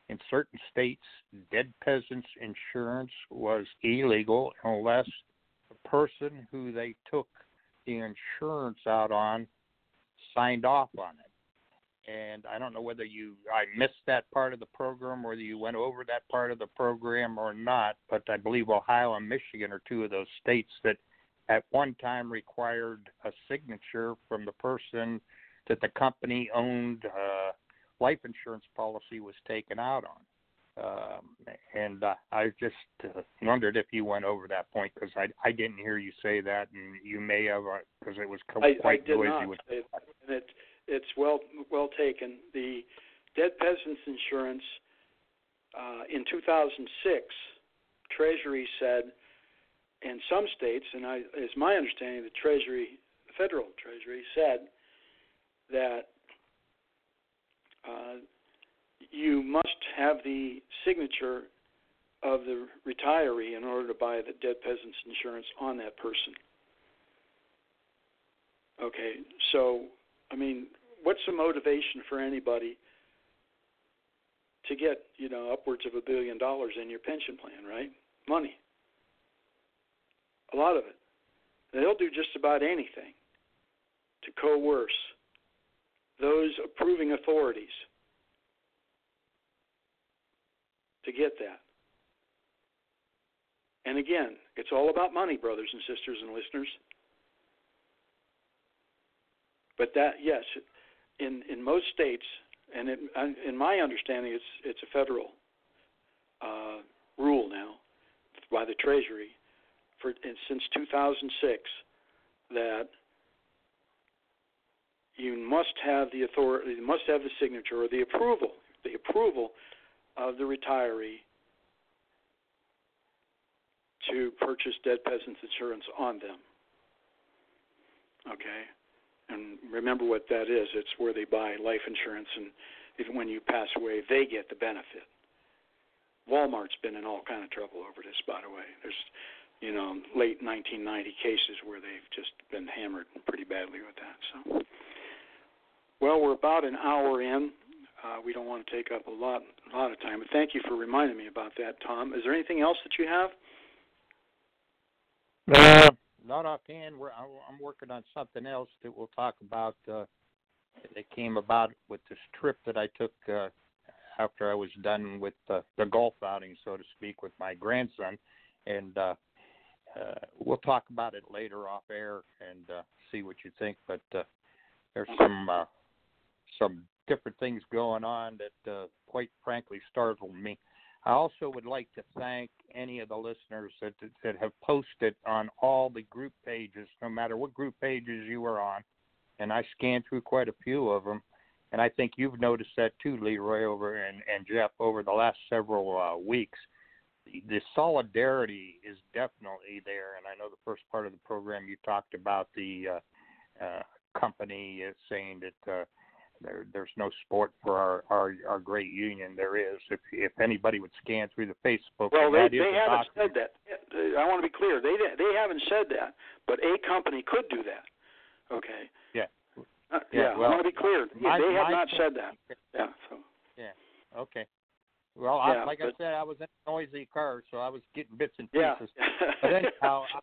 in certain states, dead peasants insurance was illegal unless the person who they took the insurance out on signed off on it. And I don't know whether you I missed that part of the program, whether you went over that part of the program or not, but I believe Ohio and Michigan are two of those states that at one time required a signature from the person that the company owned uh, life insurance policy was taken out on. Um, and uh, I just uh, wondered if you went over that point because I I didn't hear you say that, and you may have because uh, it was co- I, quite I did noisy. not with and it it's well well taken. The dead peasants insurance uh, in 2006, Treasury said in some states, and I, it's my understanding the Treasury, the federal Treasury said that uh, you must have the signature of the retiree in order to buy the dead peasants insurance on that person. Okay, so I mean, what's the motivation for anybody to get you know upwards of a billion dollars in your pension plan, right? Money, a lot of it. They'll do just about anything to coerce those approving authorities to get that. And again, it's all about money, brothers and sisters and listeners. But that, yes, in in most states, and it, in my understanding, it's it's a federal uh, rule now by the Treasury for since 2006 that you must have the authority, you must have the signature or the approval, the approval of the retiree to purchase dead peasants insurance on them. Okay? And remember what that is. It's where they buy life insurance and even when you pass away, they get the benefit. Walmart's been in all kind of trouble over this, by the way. There's, you know, late 1990 cases where they've just been hammered pretty badly with that. So, well, we're about an hour in. Uh, we don't want to take up a lot, a lot of time. But thank you for reminding me about that, Tom. Is there anything else that you have? Uh, not offhand. We're, I'm working on something else that we'll talk about. Uh, that came about with this trip that I took uh, after I was done with the, the golf outing, so to speak, with my grandson, and uh, uh, we'll talk about it later off air and uh, see what you think. But uh, there's some uh, some different things going on that, uh, quite frankly, startled me. I also would like to thank any of the listeners that that have posted on all the group pages, no matter what group pages you were on, and I scanned through quite a few of them, and I think you've noticed that too, Leroy, over and and Jeff over the last several uh, weeks. The, the solidarity is definitely there, and I know the first part of the program you talked about the uh, uh, company is saying that. Uh, there, there's no sport for our, our our great union. There is. If if anybody would scan through the Facebook, well, they they haven't document. said that. I want to be clear. They they haven't said that, but a company could do that. Okay. Yeah. Uh, Yeah, yeah. well, I want to be clear. my- they have not said that. Yeah. So. Yeah. Okay. Well, Yeah, I, like I said, I was in a noisy car, so I was getting bits and Yeah. pieces. But anyhow, I,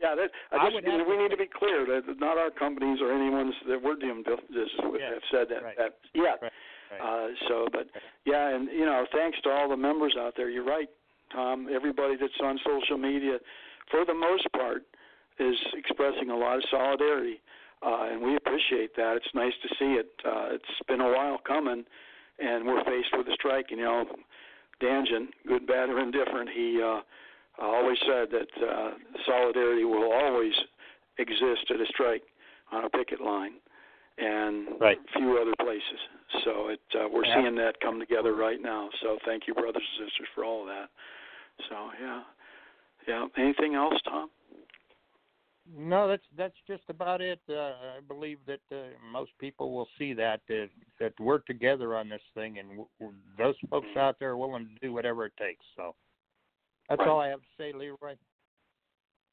yeah, that, I I just, we to need to be clear that not our companies or anyone's that we're business with Yeah, have said that. right. that yeah. Right, right. Uh, so, but yeah, and you know, thanks to all the members out there. You're right, Tom. Everybody that's on social media, for the most part, is expressing a lot of solidarity, uh, and we appreciate that. It's nice to see it. Uh, it's been a while coming, and we're faced with a strike. You know, Danjan, good, bad, or indifferent, he uh, always said that uh, solidarity will always exist at a strike on a picket line, and Right. a few other places. So it uh, we're Yeah. seeing that come together right now. So thank you, brothers and sisters, for all of that. So yeah, yeah. Anything else, Tom? No, that's that's just about it. Uh, I believe that uh, most people will see that uh, that we're together on this thing, and w- w- those folks out there are willing to do whatever it takes. So that's Right. all I have to say, Leroy.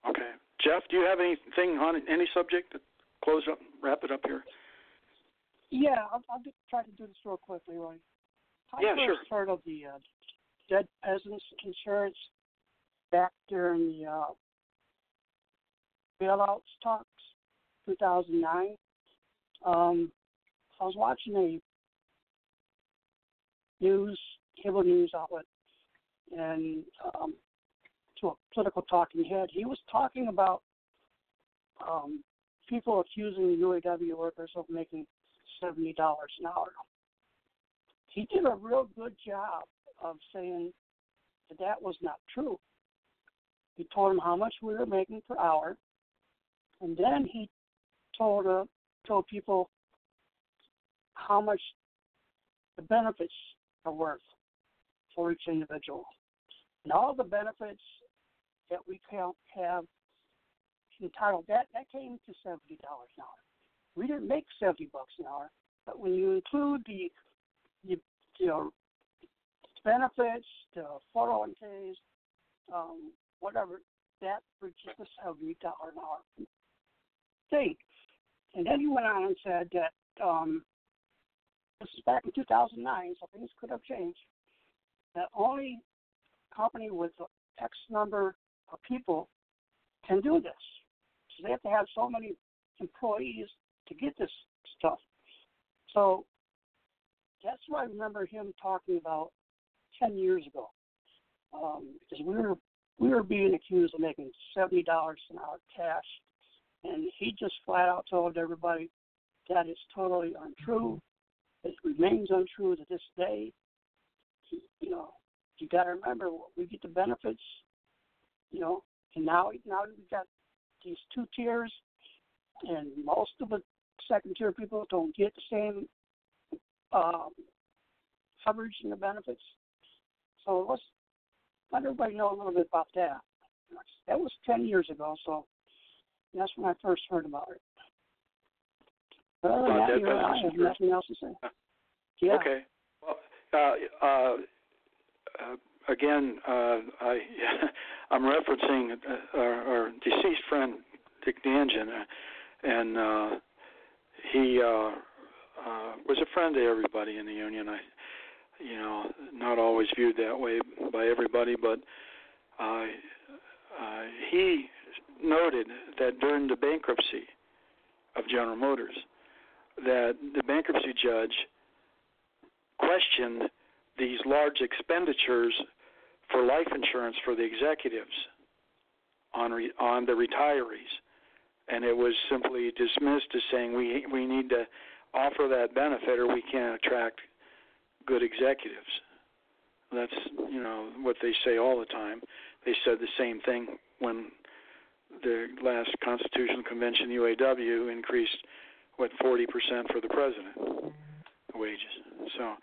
Okay, Jeff, do you have anything on any subject to close up, wrap it up here? Yeah, I'll, I'll do, try to do this real quickly, Leroy. I Yeah, first heard of the uh, dead peasants insurance back during the uh, bailouts talks, 2009. Um, I was watching a news cable news outlet, and um, to a political talking head, he was talking about um, people accusing UAW workers of making seventy dollars an hour. He did a real good job of saying that that was not true. He told them how much we were making per hour, and then he told uh, told people how much the benefits are worth for each individual, and all the benefits that we have entitled that that came to seventy dollars an hour. We didn't make seventy bucks an hour, but when you include the you, you know benefits, the 401ks, um, whatever, that reaches the seventy dollar an hour thing. And then he went on and said that um, this is back in 2009, so things could have changed. That only company with X number of people can do this. So they have to have so many employees to get this stuff. So that's what I remember him talking about ten years ago. Um, because we were we were being accused of making seventy dollars an hour cash, and he just flat out told everybody that is totally untrue. It remains untrue to this day. He, you know, you got to remember we get the benefits. You know, and now now we got these two tiers, and most of the second tier people don't get the same um, coverage and the benefits. So let's let everybody know a little bit about that. That was 10 years ago, so that's when I first heard about it. But other than that, that you know, I have insurance. nothing else to say. Yeah. Okay. Well, uh, uh, uh, again, uh, I I'm referencing uh, our, our deceased friend Dick Danjan, uh, and uh, he uh, uh, was a friend to everybody in the union. I, you know, not always viewed that way by everybody, but uh, uh, he noted that during the bankruptcy of General Motors, that the bankruptcy judge questioned these large expenditures for life insurance for the executives on re- on the retirees, and it was simply dismissed as saying we we need to offer that benefit or we can't attract good executives. That's you know what they say all the time. They said the same thing when the last Constitutional Convention UAW increased what 40% for the president wages. So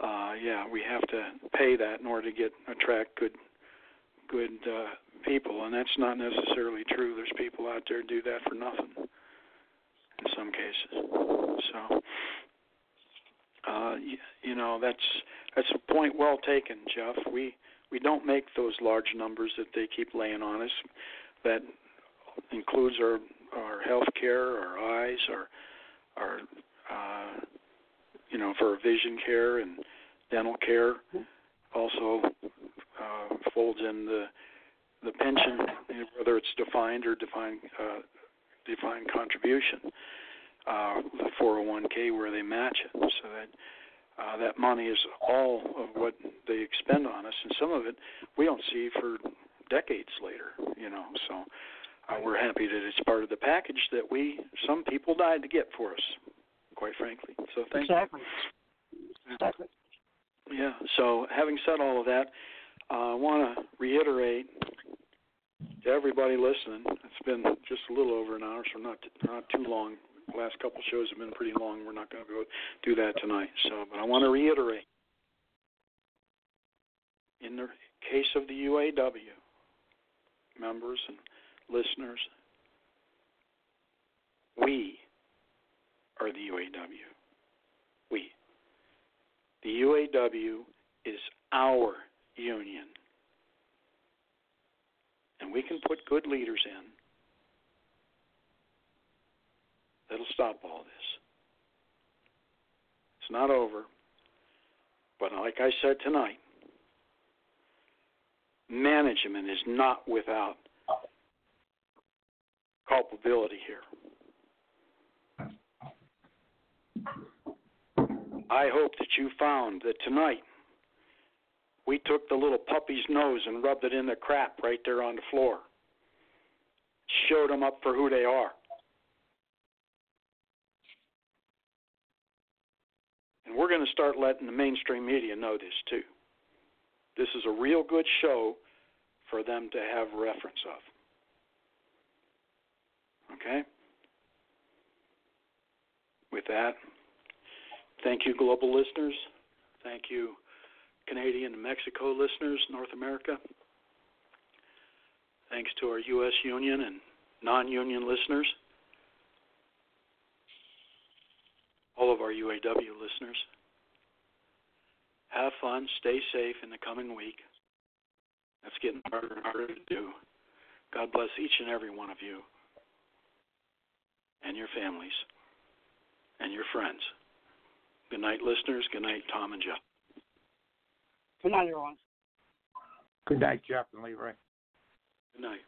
uh yeah, we have to pay that in order to get attract good good uh people and that's not necessarily true. There's people out there do that for nothing in some cases. So uh you, you know, that's that's a point well taken, Jeff. We we don't make those large numbers that they keep laying on us. That includes our our health care, our eyes, our our uh, you know for vision care and dental care. Also uh, folds in the the pension, whether it's defined or defined uh, defined contribution, uh, the 401k where they match it, so that uh, that money is all of what they expend on us, and some of it we don't see for decades later. You know, so uh, we're happy that it's part of the package that we some people died to get for us, quite frankly. So thank exactly. you. Exactly. Yeah. So having said all of that, uh, I want to reiterate to everybody listening. It's been just a little over an hour, so not not too long. The last couple shows have been pretty long. We're not going to go do that tonight. So, but I want to reiterate. In the case of the UAW members and listeners, we are the UAW. We. The UAW is our union. And we can put good leaders in that'll stop all this. It's not over. But like I said tonight, management is not without culpability here. I hope that you found that tonight we took the little puppy's nose and rubbed it in the crap right there on the floor. Showed them up for who they are. And we're going to start letting the mainstream media know this too. This is a real good show for them to have reference of. Okay? With that, thank you, global listeners. Thank you, Canadian and Mexico listeners, North America. Thanks to our U.S. union and non union listeners. All of our UAW listeners. Have fun, stay safe in the coming week. That's getting harder and harder to do. God bless each and every one of you and your families and your friends. Good night, listeners. Good night, Tom and Jeff. Good night, everyone. Good night, Jeff and Leroy. Good night.